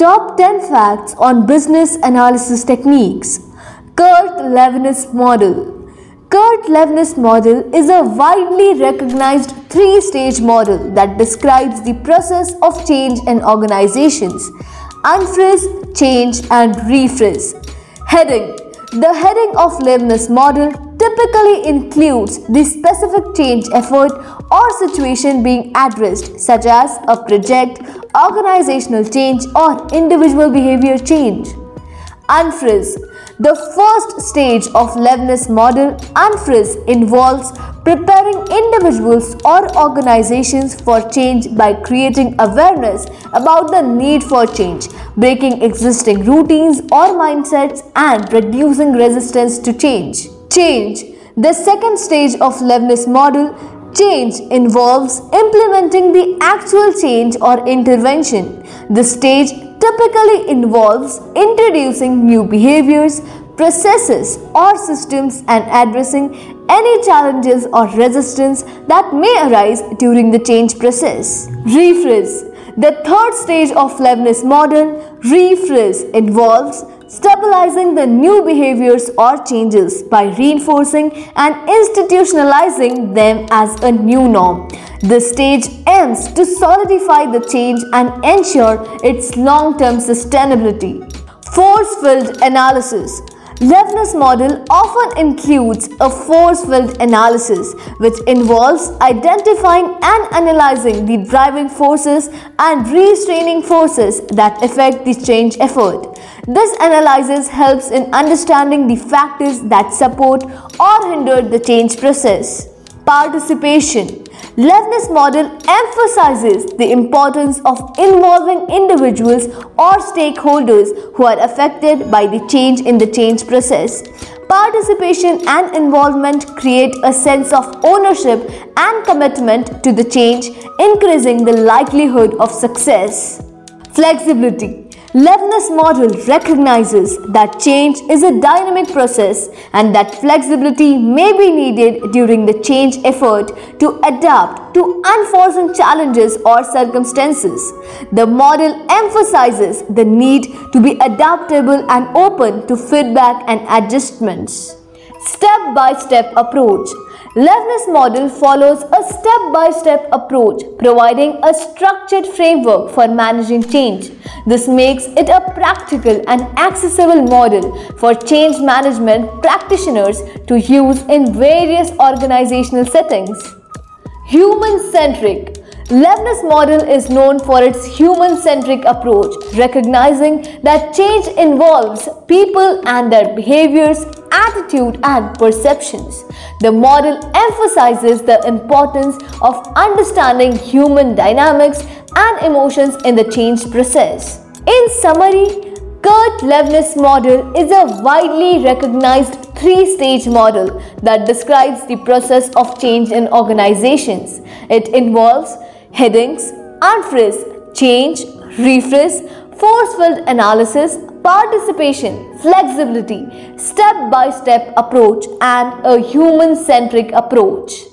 Top 10 Facts on Business Analysis Techniques. Kurt Lewin's Model. Kurt Lewin's model is a widely recognized three stage model that describes the process of change in organizations. Unfreeze, change, and refreeze. Heading. The heading of Lewin's model typically includes the specific change effort or situation being addressed, such as a project, organizational change, or individual behavior change. Unfreeze the first stage of Lewin's model, unfreeze, involves preparing individuals or organizations for change by creating awareness about the need for change, breaking existing routines or mindsets, and reducing resistance to change. Change. The second stage of Lewin's model Change involves implementing the actual change or intervention. The stage typically involves introducing new behaviors, processes, or systems and addressing any challenges or resistance that may arise during the change process. Refreeze The third stage of Lewin's model, refreeze, involves stabilizing the new behaviors or changes by reinforcing and institutionalizing them as a new norm. This stage aims to solidify the change and ensure its long term sustainability. Force field analysis. Lewin's model often includes a force field analysis, which involves identifying and analyzing the driving forces and restraining forces that affect the change effort. This analysis helps in understanding the factors that support or hinder the change process. Participation Lewin's model emphasizes the importance of involving individuals or stakeholders who are affected by the change in the change process. Participation and involvement create a sense of ownership and commitment to the change, increasing the likelihood of success. Flexibility Lewin's model recognizes that change is a dynamic process and that flexibility may be needed during the change effort to adapt to unforeseen challenges or circumstances. The model emphasizes the need to be adaptable and open to feedback and adjustments. Step by step approach. Lewin's model follows a step by step approach, providing a structured framework for managing change. This makes it a practical and accessible model for change management practitioners to use in various organizational settings. Human Lewin's model is known for its human centric approach, recognizing that change involves people and their behaviors, attitude, and perceptions. The model emphasizes the importance of understanding human dynamics and emotions in the change process. In summary, Kurt Lewin's model is a widely recognized three stage model that describes the process of change in organizations. It involves headings, unfreeze, change, refreeze, force field analysis, participation, flexibility, step by step approach, and a human centric approach.